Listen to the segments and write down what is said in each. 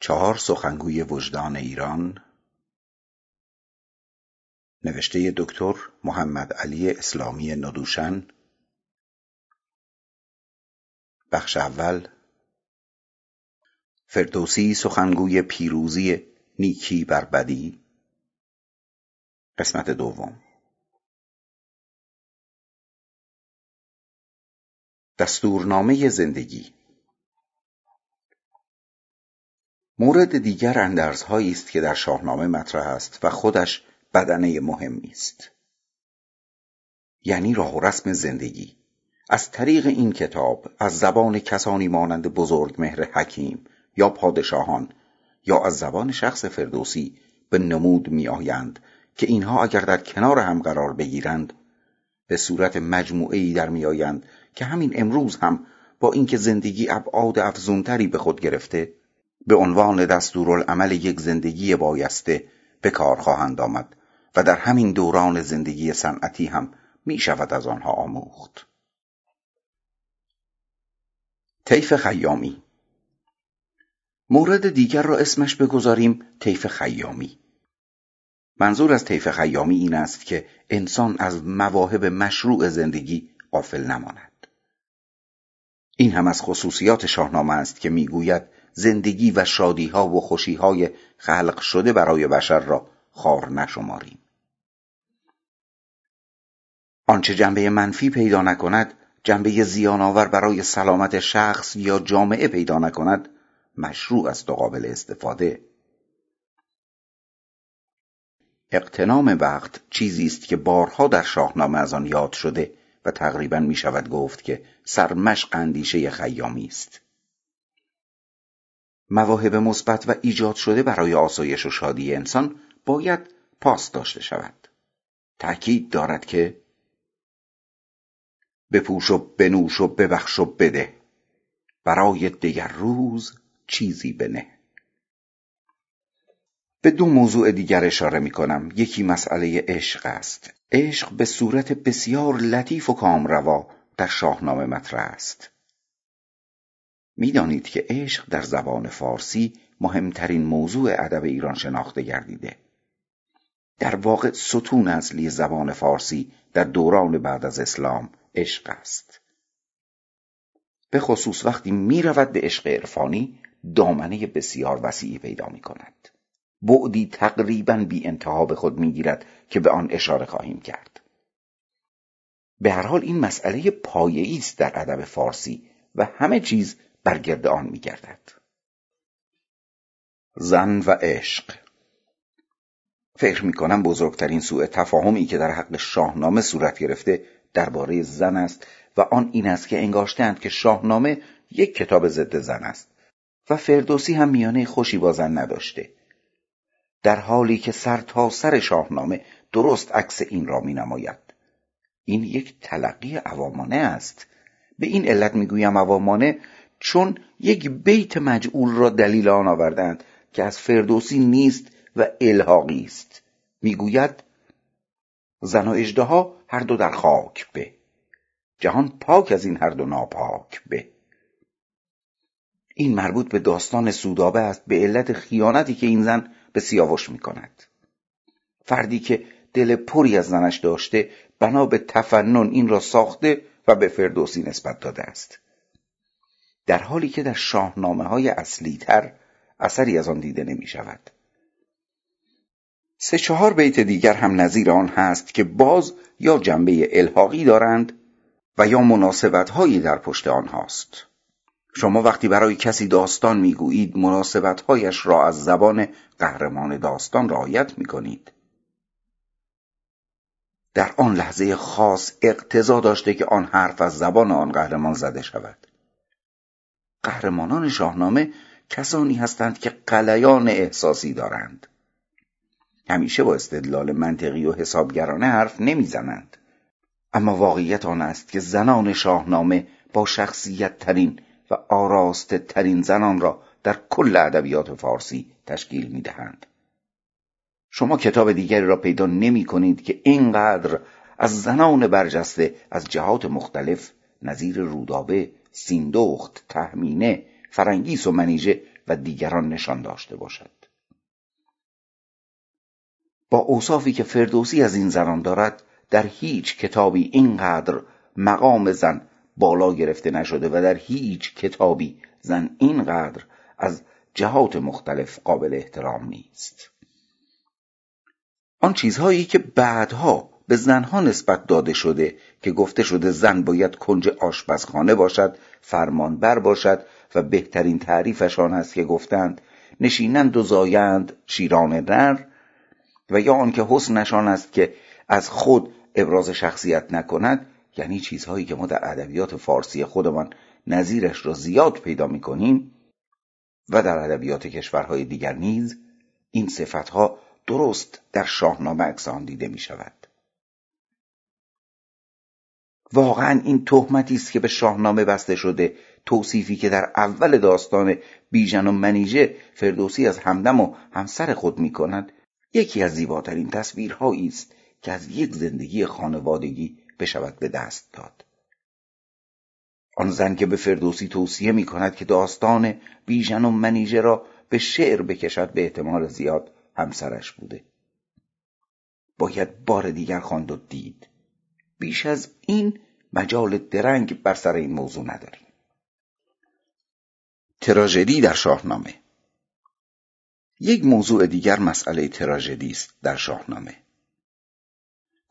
چهار سخنگوی وجدان ایران. نوشته دکتر محمد علی اسلامی ندوشن بخش اول. فردوسی سخنگوی پیروزی نیکی بر بدی. قسمت دوم. دستورنامه زندگی. مورد دیگر اندرزهایی است که در شاهنامه مطرح است و خودش بدنه مهمی است یعنی راه و رسم زندگی. از طریق این کتاب از زبان کسانی مانند بزرگ مهر حکیم یا پادشاهان یا از زبان شخص فردوسی به نمود می آیند که اینها اگر در کنار هم قرار بگیرند به صورت مجموعه در می آیند که همین امروز هم با اینکه زندگی ابعاد افزونتری به خود گرفته به عنوان دستورالعمل یک زندگی بایسته به کار خواهند آمد و در همین دوران زندگی صنعتی هم می شود از آنها آموخت. طیف خیامی. مورد دیگر را اسمش بگذاریم طیف خیامی. منظور از طیف خیامی این است که انسان از مواهب مشروع زندگی غافل نماند. این هم از خصوصیات شاهنامه است که می‌گوید زندگی و شادیها و خوشیهای خلق شده برای بشر را خار نشماریم. آنچه جنبه منفی پیدا نکند جنبه زیانآور برای سلامت شخص یا جامعه پیدا نکند مشروع است و قابل استفاده. اقتنام وقت چیزی است که بارها در شاهنامه از آن یاد شده و تقریبا می شود گفت که سرمشق اندیشه خیامی است. مواهب مثبت و ایجاد شده برای آسایش و شادی انسان باید پاس داشته شود. تأکید دارد که بپوش و بنوش و ببخش و بده. برای دیگر روز چیزی بنه. به دو موضوع دیگر اشاره می کنم. یکی مسئله عشق است. عشق به صورت بسیار لطیف و کامروا در شاهنامه مطرح است. می‌دانید که عشق در زبان فارسی مهمترین موضوع ادب ایران شناخته گردیده در واقع ستون اصلی زبان فارسی در دوران بعد از اسلام عشق است. به خصوص وقتی می به عشق عرفانی دامنه بسیار وسیعی پیدا می کند بعدی تقریبا بی انتها به خود می گیرد که به آن اشاره خواهیم کرد. به هر حال این مسئله پایه‌ای است در ادب فارسی و همه چیز بر گرد آن می گردد زن و عشق. فکر می کنم بزرگترین سوء تفاهمی که در حق شاهنامه صورت گرفته درباره زن است و آن این است که انگاشتند که شاهنامه یک کتاب ضد زن است و فردوسی هم میانه خوشی با زن نداشته. در حالی که سر تا سر شاهنامه درست عکس این را می نماید این یک تلقی عوامانه است. به این علت می‌گویم عوامانه چون یک بیت مجعول را دلیل آن آوردند که از فردوسی نیست و الحاقی است. می‌گوید زن و اژدها هر دو در خاک به. جهان پاک از این هر دو ناپاک به. این مربوط به داستان سودابه است به علت خیانتی که این زن به سیاوش می کند فردی که دل پری از زنش داشته بنا به تفنن این را ساخته و به فردوسی نسبت داده است. در حالی که در شاهنامه های اصلی تر اثری از آن دیده نمی شود سه چهار بیت دیگر هم نظیر آن هست که باز یا جنبه الحاقی دارند و یا مناسبت هایی در پشت آنهاست. شما وقتی برای کسی داستان می‌گویید مناسبت هایش را از زبان قهرمان داستان رعایت می کنید در آن لحظه خاص اقتضا داشته که آن حرف از زبان آن قهرمان زده شود. قهرمانان شاهنامه کسانی هستند که قلیان احساسی دارند همیشه با استدلال منطقی و حسابگرانه حرف نمی‌زنند اما واقعیت آن است که زنان شاهنامه با شخصیت ترین و آراسته ترین زنان را در کل ادبیات فارسی تشکیل می دهند. شما کتاب دیگری را پیدا نمی کنید که اینقدر از زنان برجسته از جهات مختلف نظیر رودابه، سیندخت، تهمینه، فرنگیس و منیژه و دیگران نشان داشته باشد. با اوصافی که فردوسی از این زنان دارد در هیچ کتابی اینقدر مقام زن بالا گرفته نشده و در هیچ کتابی زن اینقدر از جهات مختلف قابل احترام نیست. آن چیزهایی که بعدها به زنها نسبت داده شده که گفته شده زن باید کنج آشپزخانه باشد فرمانبر باشد و بهترین تعریفش آن است که گفتند نشینند و زایند شیران نر و یا آنکه حسنشان است که از خود ابراز شخصیت نکند یعنی چیزهایی که ما در ادبیات فارسی خودمان نظیرش را زیاد پیدا می‌کنیم و در ادبیات کشورهای دیگر نیز این صفتها درست در شاهنامه اکسان دیده می شود واقعا این تهمتی است که به شاهنامه بسته شده. توصیفی که در اول داستان بیژن و منیژه فردوسی از همدم و همسر خود می کند یکی از زیباترین تصویرهایی است که از یک زندگی خانوادگی بشود به دست داد. آن زن که به فردوسی توصیه می کند که داستان بیژن و منیژه را به شعر بکشد به احتمال زیاد همسرش بوده. باید بار دیگر خواند و دید. بیش از این مجال درنگ بر سر این موضوع نداریم. تراژدی در شاهنامه. یک موضوع دیگر مسئله تراژدی است در شاهنامه.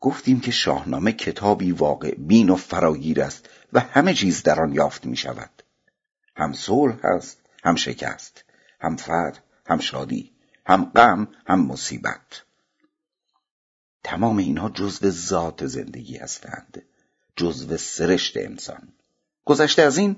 گفتیم که شاهنامه کتابی واقع بین و فراگیر است و همه چیز در آن یافت می شود. هم صلح هست هم شکست هم فتح هم شادی هم غم هم مصیبت. تمام اینها جزو ذات زندگی هستند جزو سرشت انسان. گذشته از این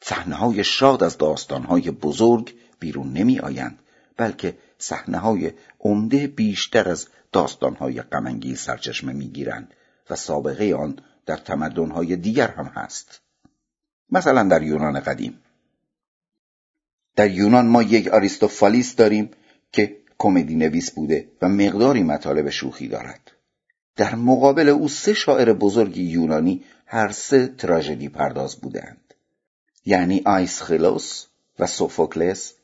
صحنه‌های شاد از داستانهای بزرگ بیرون نمی آیند بلکه صحنه‌های عمده بیشتر از داستانهای غمانگیز سرچشمه می‌گیرند و سابقه آن در تمدنهای دیگر هم هست. مثلا در یونان قدیم. در یونان ما یک آریستوفالیس داریم که کمدی نویس بوده و مقداری مطالب شوخی دارد. در مقابل او سه شاعر بزرگ یونانی هر سه تراژدی پرداز بودند. یعنی آیسخیلوس و سوفوکلس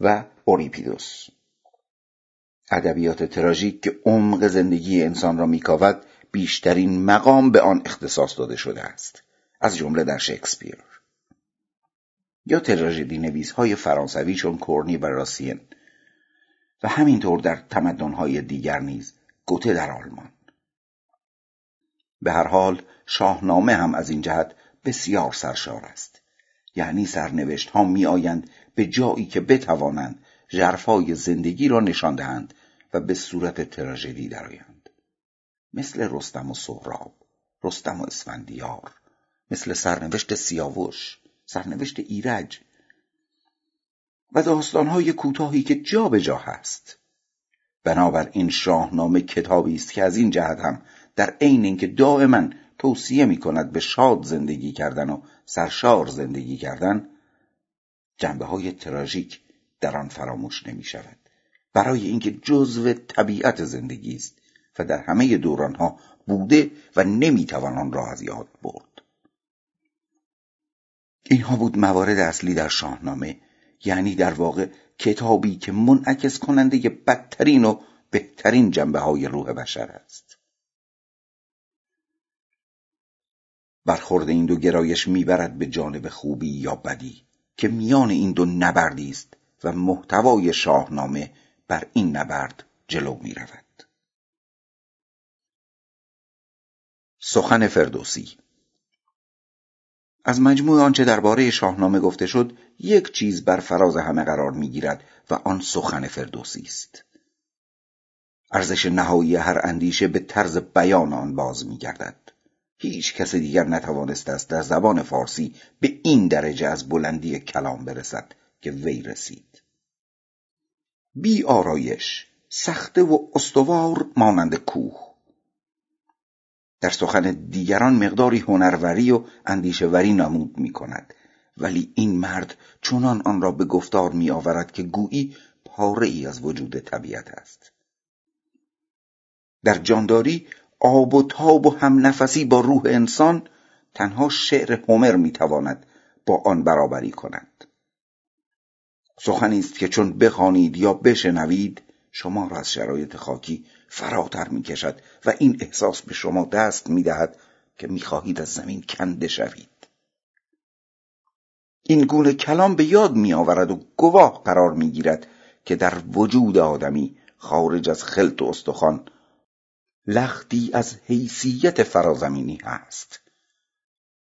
و اوریپیدوس. ادبیات تراژیک که عمق زندگی انسان را میکاود بیشترین مقام به آن اختصاص داده شده است از جمله در شکسپیر. یا تراژدی نویس های فرانسوی چون کورنی و راسین. و همینطور در تمدنهای دیگر نیز گوته در آلمان. به هر حال شاهنامه هم از این جهت بسیار سرشار است. یعنی سرنوشت ها می آیند به جایی که بتوانند ژرفای زندگی را نشان دهند و به صورت تراژدی درآیند. مثل رستم و سهراب رستم و اسفندیار مثل سرنوشت سیاوش سرنوشت ایرج و داستانهای کوتاهی که جا به جا هست. بنابراین شاهنامه کتابی است که از این جهت هم در عین اینکه دائما توصیه می کند به شاد زندگی کردن و سرشار زندگی کردن جنبه های تراژیک در آن فراموش نمی شود برای اینکه جزو طبیعت زندگی است و در همه دورانها بوده و نمی‌توان آن را از یاد برد. اینها بود موارد اصلی در شاهنامه یعنی در واقع کتابی که منعکس کننده بدترین و بهترین جنبه های روح بشر است برخورد این دو گرایش می‌برد به جانب خوبی یا بدی که میان این دو نبردی است و محتوای شاهنامه بر این نبرد جلو می رود. سخن فردوسی از مجموع آنچه درباره شاهنامه گفته شد یک چیز بر فراز همه قرار می‌گیرد و آن سخن فردوسی است. ارزش نهایی هر اندیشه به طرز بیان آن باز میگردد. هیچ کس دیگر نتوانست است در زبان فارسی به این درجه از بلندی کلام برسد که وی رسید. بی آرایش سخته و استوار مانند کوه. در سخن دیگران مقداری هنروری و اندیشوری نمود می کند ولی این مرد چنان آن را به گفتار می آورد که گویی پاره ای از وجود طبیعت است. در جانداری آب و تاب و هم نفسی با روح انسان تنها شعر هومر می تواند با آن برابری کند. سخنی است که چون بخوانید یا بشنوید شما را از شرایط خاکی فراتر می‌کشد و این احساس به شما دست می‌دهد که می‌خواهید از زمین کنده شوید. این گونه کلام به یاد میآورد و گواه قرار می‌گیرد که در وجود آدمی خارج از خلط و استخوان لختی از حیثیت فرازمینی هست.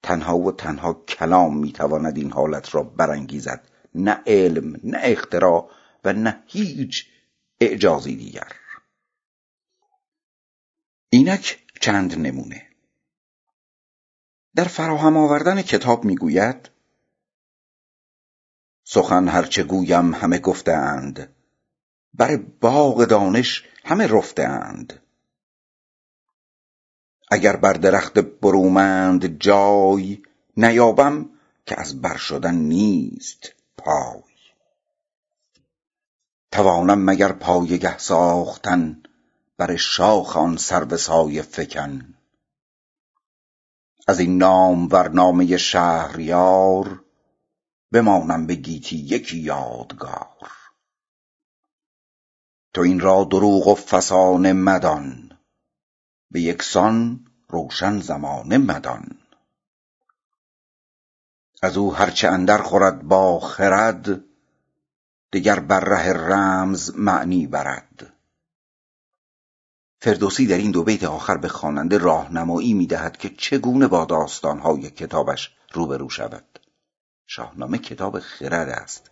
تنها و تنها کلام می‌تواند این حالت را برانگیزد نه علم نه اختراع و نه هیچ اعجازی دیگر. اینک چند نمونه. در فراهم آوردن کتاب می‌گوید سخن هرچه گویم همه گفتند بر باغ دانش همه رفتند اگر بر درخت برومند جای نیابم که از بر شدن نیست پای. توانم مگر پایگه ساختن بر شاخ آن سرو سایه فکن. از این نامور نامه شهریار بمانم به گیتی یکی یادگار. تو این را دروغ و فسانه مدان به یکسان روشن زمانه مدان. از او هرچه اندر خورد با خرد دگر بر ره رمز معنی برد. فردوسی در این دو بیت آخر به خواننده راهنمایی می‌دهد که چگونه با داستانهای کتابش روبرو شود. شاهنامه کتاب خرد است.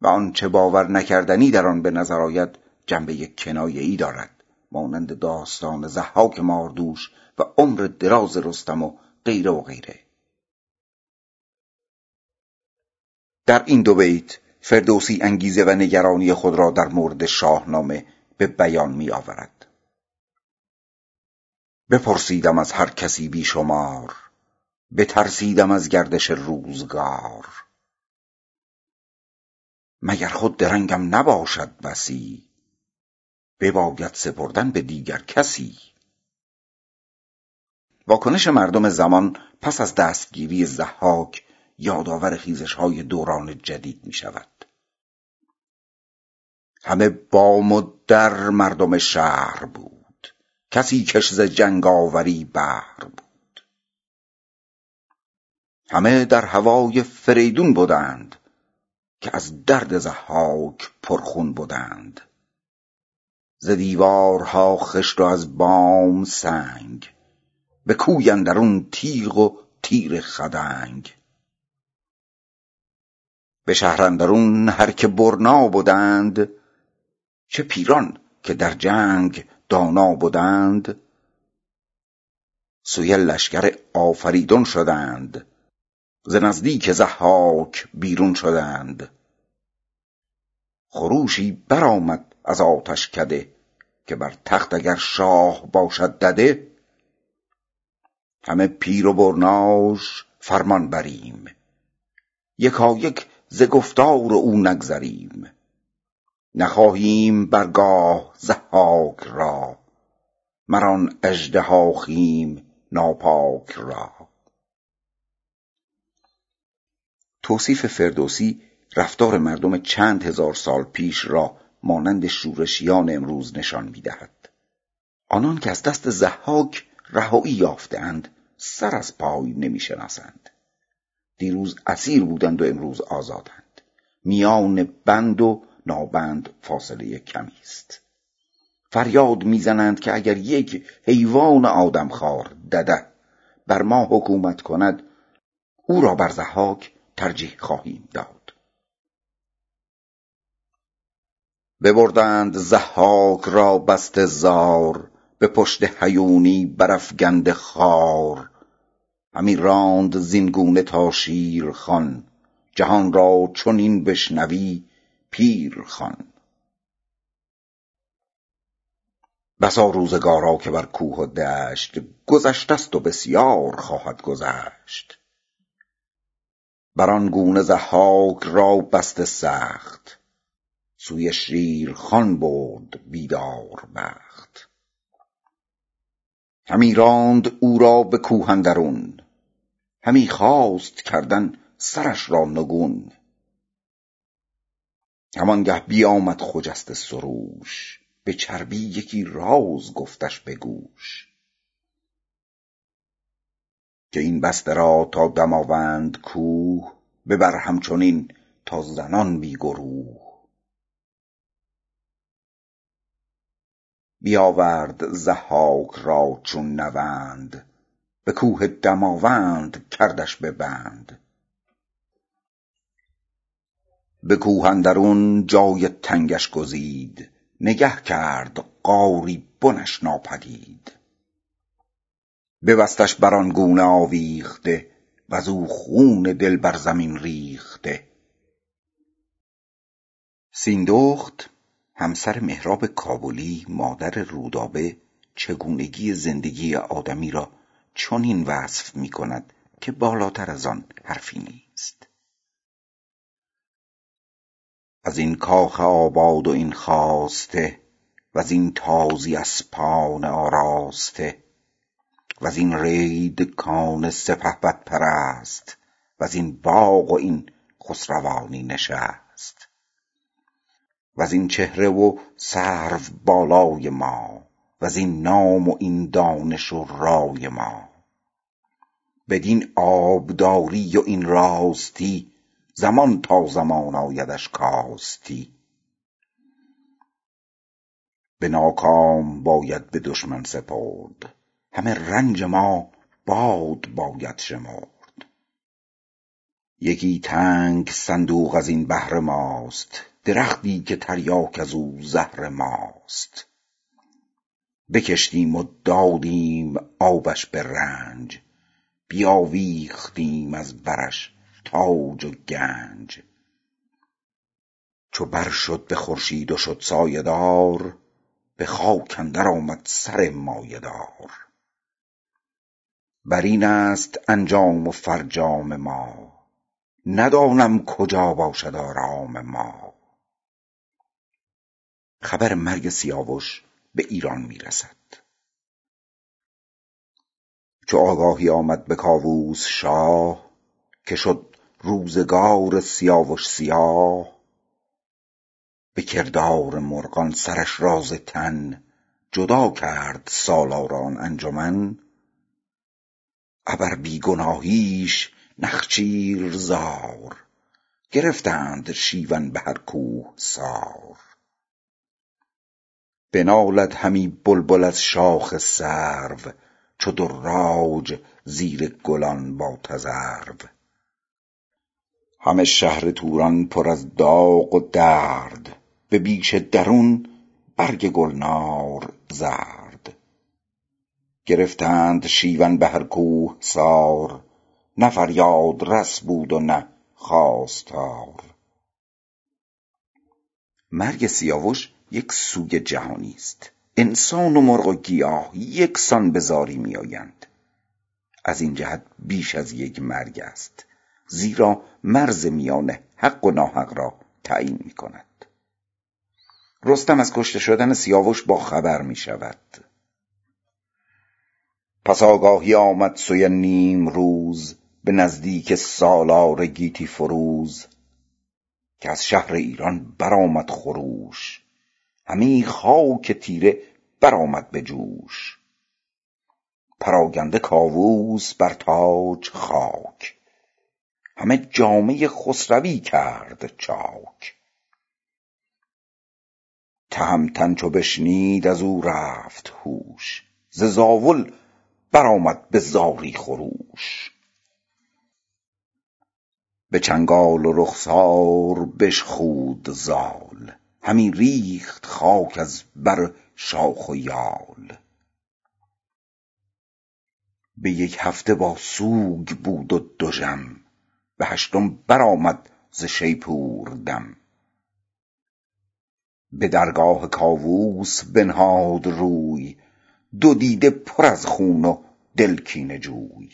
و آنچه باور نکردنی در آن به نظر آید جنبه کنایه ای دارد مانند داستان زحاک ماردوش و عمر دراز رستم و غیره و غیره. در این دو بیت فردوسی انگیزه و نگرانی خود را در مورد شاهنامه به بیان می آورد. بپرسیدم از هر کسی بی شمار بترسیدم از گردش روزگار. مگر خود درنگم نباشد بسی بباید سپردن به دیگر کسی؟ واکنش مردم زمان پس از دستگیری زحاک یادآور خیزش های دوران جدید می شود همه بام و در مردم شهر بود. کسی کش ز جنگ آوری بهر بود. همه در هوای فریدون بودند که از درد زحاک پرخون بودند. ز دیوارها خشت و از بام سنگ به کوی اندرون تیغ و تیر خدنگ. به شهر اندرون هر که برنا بودند چه پیران که در جنگ دانا بودند. سوی لشکر آفریدون شدند. ز نزدیک ضحاک بیرون شدند. خروشی برآمد از آتشکده که بر تخت اگر شاه باشد دده. همه پیر و برناش فرمان بریم. یکایک ز گفتار او نگذریم. نخواهیم برگاه ضحاک را. مر آن اژدهاخیم ناپاک را. توصیف فردوسی رفتار مردم چند هزار سال پیش را مانند شورشیان امروز نشان می‌دهد. آنان که از دست ضحاک رهایی یافتهاند سر از پای نمی‌شناسند. دیروز اسیر بودند و امروز آزادند. میان بند و نابند فاصله کمی است. فریاد می‌زنند که اگر یک حیوان آدمخوار دده بر ما حکومت کند او را بر ضحاک ترجیح خواهیم داد. ببردند ضحاک را بسته زار به پشت هیونی برافگنده خار. همی راند زین گونه تا شیرخوان جهان را چنین بشنوی پیر خوان. بسا روزگارا که بر کوه و دشت گذشته است و بسیار خواهد گذشت. بر آن گونه ضحاک را بسته سخت سوی شیرخوان برد بیدار بخت. همی راند او را به کوه اندرون همی خواست کردن سرش را نگون. همانگه بیامد خجسته سروش. به چربی یکی راز گفتش به گوش. که این بسته را تا دماوند کوه ببر همچنین تا زنان بی گروه. بیاورد ضحاک را چون نوند به کوه دماوند کردش به بند. به کوه اندرون جای تنگش گزید. نگه کرد غاری بنش ناپدید. ببستش بر آن گونه آویخته وزو خون دل بر زمین ریخته. سیندخت همسر مهراب کابلی مادر رودابه چگونگی زندگی آدمی را چنین وصف می کند که بالاتر از آن حرفی نیست. از این کاخ آباد و این خواسته وز این تازی اسپان آراسته وز این رید کان سپهبد پرست وز این باغ و این خسروانی نشست وز این چهره و سرو بالای ما وز این نام و این دانش و رای ما. بدین آبداری و این راستی زمان تا زمان آیدش کاستی. به ناکام باید به دشمن سپرد. همه رنج ما باد باید شمرد. یکی تنگ صندوق از این بهر ماست درختی که تریاک از او زهر ماست. بکشتیم و دادیم آبش به رنج بیاویختیم از برش تاج و گنج. چو بر شد به خورشید و شد سایه دار به خاک اندر آمد سر مایه دار بر این است انجام و فرجام ما. ندانم کجا باشد آرام ما. خبر مرگ سیاوش به ایران می رسد چو آگاهی آمد به کاووس شاه که شد روزگار سیاوش سیاه. به کردار مرغان سرش را تن جدا کرد سالاران انجمن. ابر بی گناهیش نخچیر زار گرفتند شیون به هر کوهسار بنالد همی بلبل از شاخ سرو چو دراج زیر گلان با تذرو. همه شهر توران پر از داغ و درد. به بیش درون برگ گلنار زرد. گرفتند شیون به هر کوهسار نه فریاد رس بود و نه خواستار. مرگ سیاوش یک سوگ جهانی است. انسان و مرغ و گیاه یکسان به زاری میآیند. از این جهت بیش از یک مرگ است. زیرا مرز میان حق و ناحق را تعیین می کند رستم از کشته شدن سیاوش با خبر می شود پس آگاهی آمد سوی نیمروز به نزدیک سالار گیتی فروز که از شهر ایران برآمد خروش. همی خاک تیره برآمد به جوش. پراگنده کاووس بر تاج خاک. همه جامه خسروی کرد چاک. تهمتن چو بشنید از او رفت هوش ز زاول برآمد به زاری خروش. به چنگال و رخسار بشخود زال همی ریخت خاک از بر شاخ و یال. به یک هفته با سوگ بود و دژم به هشتم برآمد ز شیپور دم. به درگاه کاووس بنهاد روی دو دیده پر از خون و دل کینه جوی.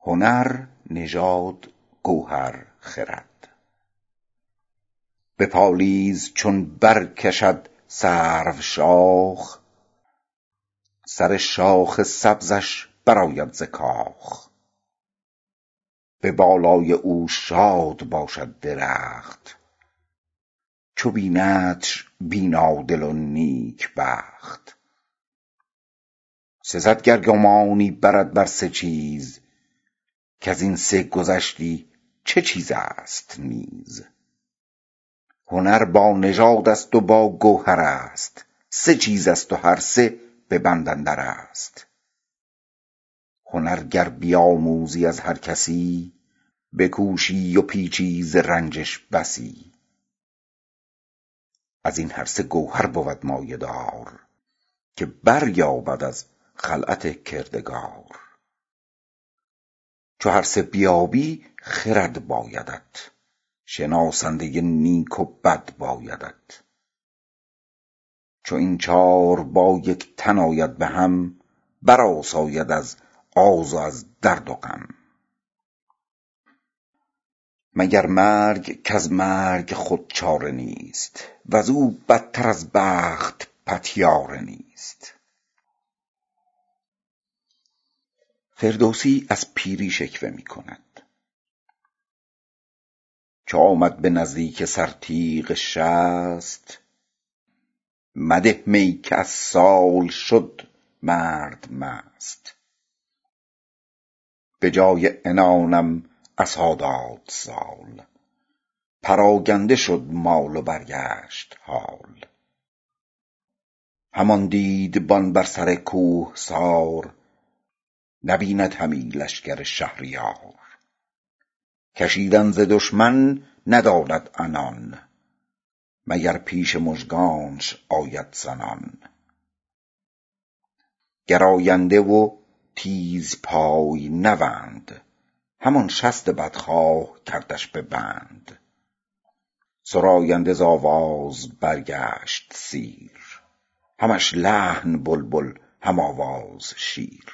هنر نژاد گوهر خرد. به پالیز چون برکشد سرو شاخ سر شاخ سبزش برآید ز کاخ. به بالای او شاد باشد درخت. چو بیندش بینادل و نیک بخت سزد گر گمانی برد بر سه چیز کز این سه گذشتی چه چیز است نیز؟ هنر با نژاد است و با گوهر است سه چیز است و هر سه به بند اندر است. هنر گر بیاموزی از هر کسی بکوشی و پیچی ز رنجش بسی. از این هر سه گوهر بود مایه دار که بریابد از خلعت کردگار. چو هر سه بیابی خرد بایدت شناسنده نیک و بد بایدت. چو این چار با یک تن آید به هم برآساید از آز و از درد و غم مگر مرگ کز مرگ خود چاره نیست وزو بدتر از بخت پتیاره نیست. فردوسی از پیری شکوه می کند. چو آمد به نزدیک سر تیغ شصت مده می که از سال شد مرد مست. به جای عنانم عصا داد سال. پراگنده شد مال و برگشت حال. همان دیدبان بر سر کوهسار نبیند همی لشکر شهریار. کشیدن ز دشمن نداند عنان مگر پیش مژگانش آید زنان. گراینده و تیزپای نوند همان شست بدخواه کردش به بند. سراینده ز آواز برگشت سیر. همش لحن بلبل هم آواز شیر.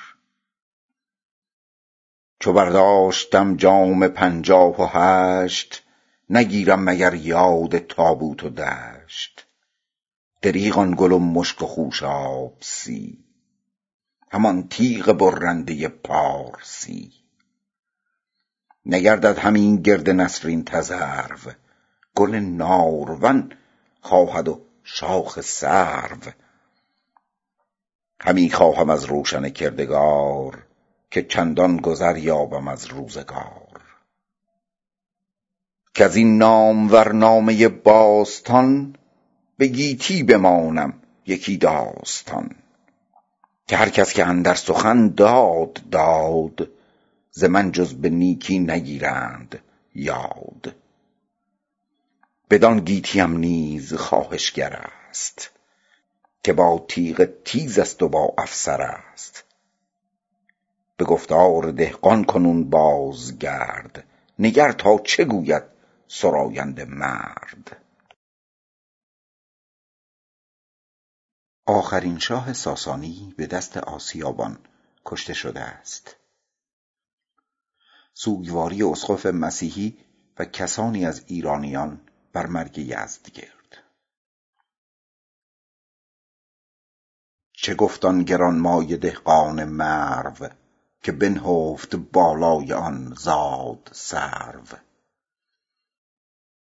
چو برداشتم جام پنجاه و هشت نگیرم مگر یاد تابوت و دشت. دریغ آن گل و مشک و خوشاب سی همان تیغ برنده پارسی. نگردد همی گرد نسرین تذرو. گل نارون خواهد و شاخ سرو. همی خواهم از روشن کردگار که چندان گذر یابم از روزگار. کز این نامور نامه باستان به گیتی بمانم یکی داستان. که هر کس که اندر سخن داد داد. ز من جز به نیکی نگیرند یاد. بدان گیتیم نیز خواهشگر است که با تیغ تیز است و با افسر است. به گفتار دهقان کنون بازگرد نگر تا چه گوید سراینده مرد. آخرین شاه ساسانی به دست آسیابان کشته شده است. سوگواری اسقف مسیحی و کسانی از ایرانیان بر مرگ یزدگرد. چه گفت آن گرانمایه دهقان مرو که بنهفت بالای آن زاد سرو؟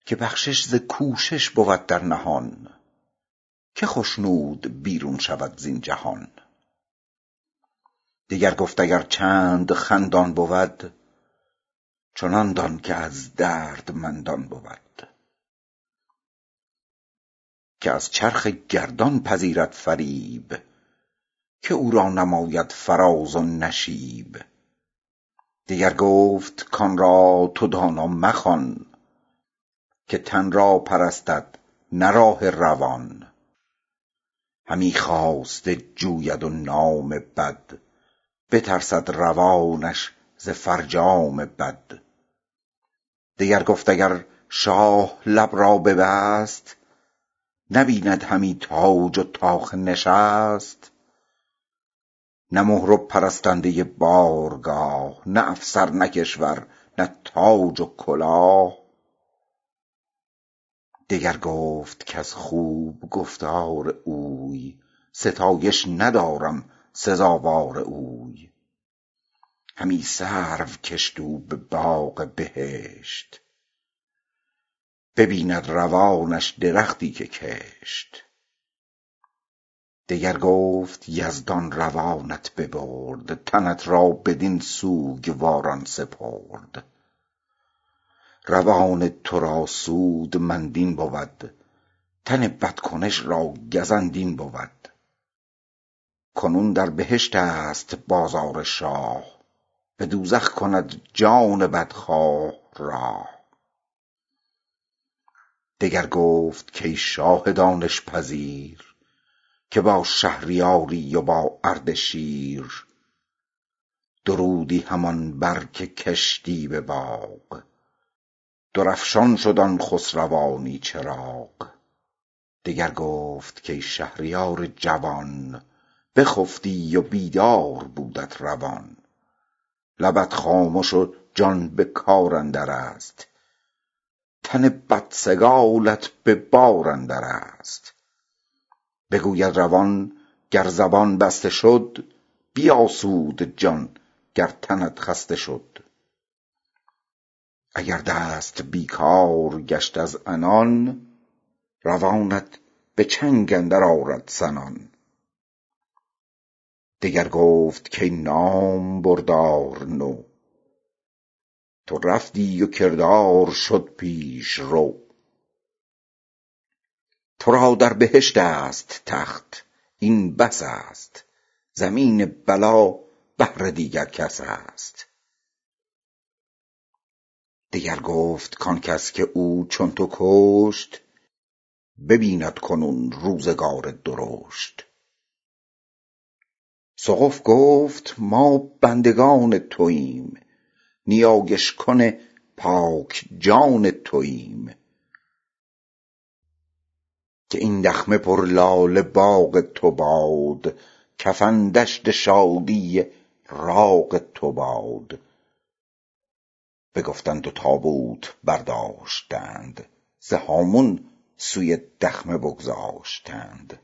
که بخشش ز کوشش بود در نهان که خشنود بیرون شود زین جهان. دگر گفت اگر چند خندان بود چنان دان که از دردمندان بود. که از چرخ گردان پذیرد فریب که او را نماید فراز و نشیب. دگر گفت کان را تو دانا مخوان که تن را پرستد نه راه روان. همی خواسته جوید و نام بد بترسد روانش ز فرجام بد. دگر گفت اگر شاه لب را ببست نبیند همی تاج و طاق نشست. نه مهر و پرستنده بارگاه نه افسر نه کشور نه تاج و کلاه. دگر گفت کز خوب گفتار اوی ستایش ندارم سزاوار اوی. همی سرو کشت او به باغ بهشت ببیند روانش درختی که کشت. دگر گفت یزدان روانت ببرد تنت را بدین سوگواران سپرد. روان تو را سودمند این بود. تن بدکنش را گزند این بود. کنون در بهشت است بازار شاه. به دوزخ کند جان بدخواه راه. دگر گفت کای شاه دانش پذیر که با شهریاری و با اردشیر درودی همان بر که کشتی به باغ. درفشان شد آن خسروانی چراغ. دگر گفت کای شهریار جوان بخفتی و بیدار بودت روان. لبت خامش و جان به کار اندر است. تن بدسگالت به بار اندر است. بگوید روان گر زبان بسته شد بیاسود جان گر تنت خسته شد. اگر دست بیکار گشت از عنان روانت به چنگ اندر آرد سنان. دگر گفت کای نامبردار نو. تو رفتی و کردار شد پیشرو تو را در بهشت است تخت این بس است. زمین بلا بهر دیگر کس است. دگر گفت کان کس که او چون تو کشت ببیند کنون روزگار درشت. سقف گفت ما بندگان توایم نیایش کن پاک جان توایم که این دخمه پر لاله باغ تو باد کفن دشت شادی راغ تو باد. بگفتند و تابوت برداشتند. ز هامون سوی دخمه بگذاشتند.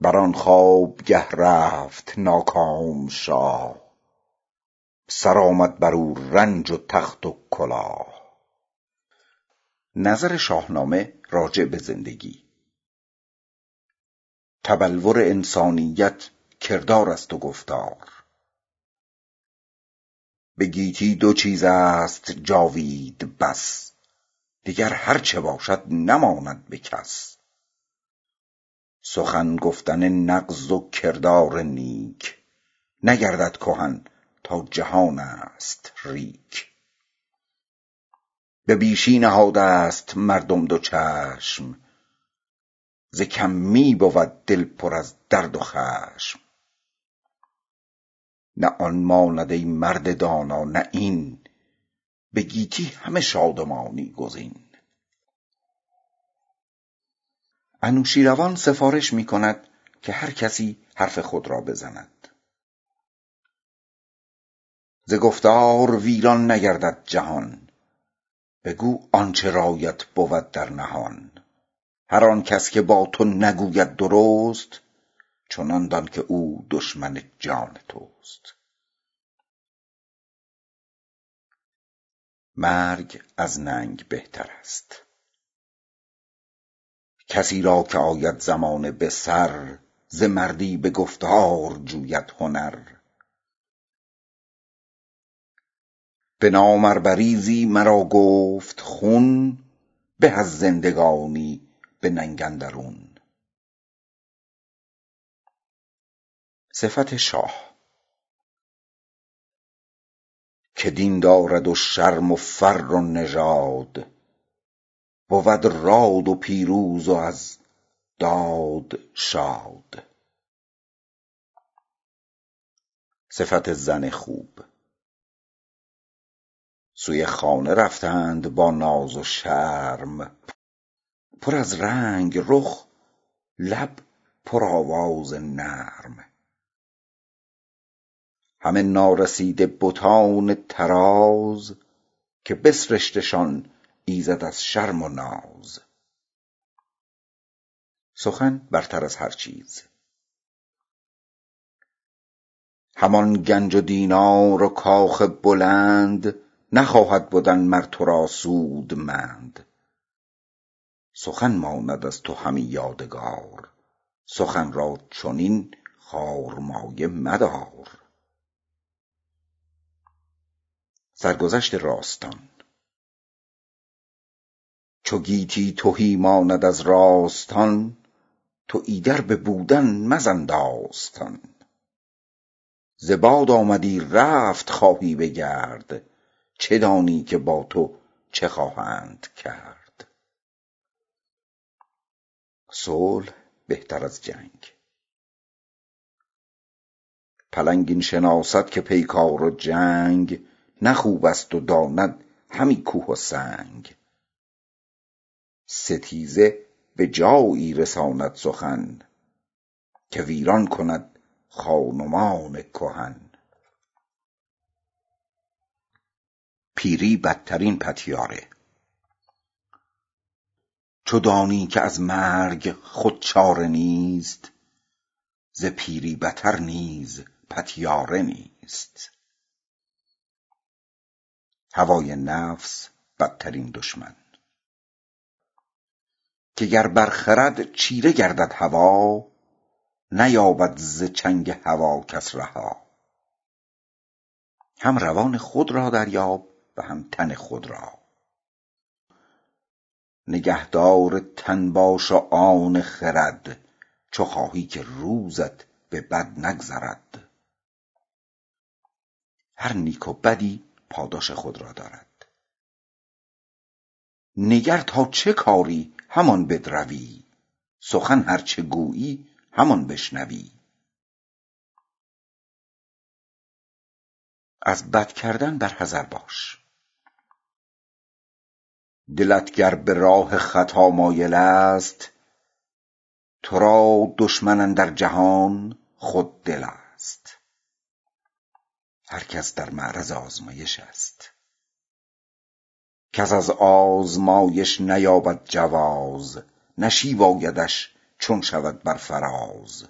بر آن خوابگه رفت ناکام شاه. سر آمد بر او رنج و تخت و کلاه. نظر شاهنامه راجع به زندگی. تبلور انسانیت کردار است و گفتار. به گیتی دو چیز است جاوید بس. دیگر هر چه باشد نماند به کس. سخن گفتن نغز و کردار نیک. نگردد کهن تا جهان است ریک. به بیشی نهاده است مردم دو چشم. ز کمی بود دل پر از درد و خشم. نه آن ماند ای مرد دانا نه این. به گیتی همه شادمانی گزین. انوشیروان سفارش می کند که هر کسی حرف خود را بزند. ز گفتار ویران نگردد جهان. بگو آنچه رایت بود در نهان. هر آن کس که با تو نگوید درست چنان دان که او دشمن جان توست. مرگ از ننگ بهتر است. کسی را که آید زمانه به سر ز مردی به گفتار جوید هنر. به نام ار بریزی مرا گفت خون به از زندگانی به ننگ اندرون. صفت شاه. که دین دارد و شرم و فر و نژاد بود راد و پیروز و از داد شاد. صفت زن خوب. سوی خانه رفتند با ناز و شرم. پر از رنگ رخ لب پر آواز نرم. همه نارسیده بتان طراز که بسرشتشان ایزد از شرم و ناز. سخن برتر از هر چیز. همان گنج و دینار و کاخ بلند نخواهد بدن مر تو را سودمند سخن ماند از تو همی یادگار سخن را چنین خارمایه مدار. سرگذشت راستان. چو گیتی تهی ماند از راستان تو ایدر به بودن مزن داستان ز باد آمدی رفت خواهی به گرد چه دانی که با تو چه خواهند کرد. صلح بهتر از جنگ. پلنگ این شناسد که پیکار و جنگ نه خوب است و داند همی کوه و سنگ. ستیزه به جایی رساند سخن که ویران کند خان و مان کهن. پیری بدترین پتیاره. چو دانی که از مرگ خود چاره نیست ز پیری بتر نیز پتیاره نیست. هوای نفس بدترین دشمن. که گر بر خرد چیره گردد هوا نیابد ز چنگ هوا کس رها. هم روان خود را دریاب و هم تن خود را. نگهدار تن باش و آن خرد چو خواهی که روزت به بد نگذرد. هر نیک و بدی پاداش خود را دارد. نگر تا چه کاری همان بدروی؟ سخن هر چه گویی همان بشنوی. از بد کردن بر حذر باش. دلت گر به راه خطا مایل است تو را دشمن اندر جهان خود دل است. هر کس در معرض آزمایش است. کس از آزمایش نیابد جواز نشیب آیدش چون شود بر فراز.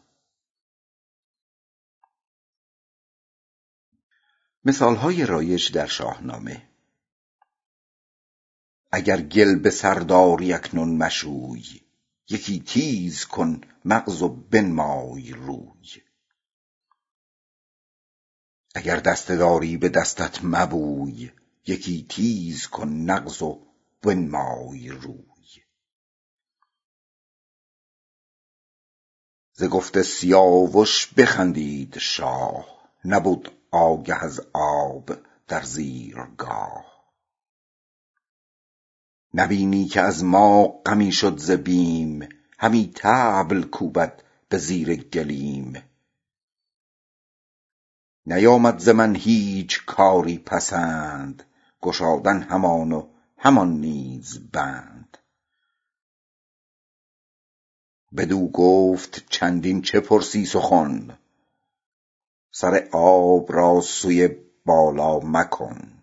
مثالهای رایج در شاهنامه. اگر گل به سر داری اکنون مشوی یکی تیز کن مغز و بنمای روی. اگر دسته داری به دستت مبوی یکی تیز کن نغز و بنمای روی. ز گفت سیاوش بخندید شاه نبد آگه از آب در زیرگاه. نبینی که از ما غمی شد ز بیم همی طبل کوبد به زیر گلیم. نیامد ز من هیچ کاری پسند گشادن همان و همان نیز بند. بدو گفت چندین چه پرسی سخن سر آب را سوی بالا مکن.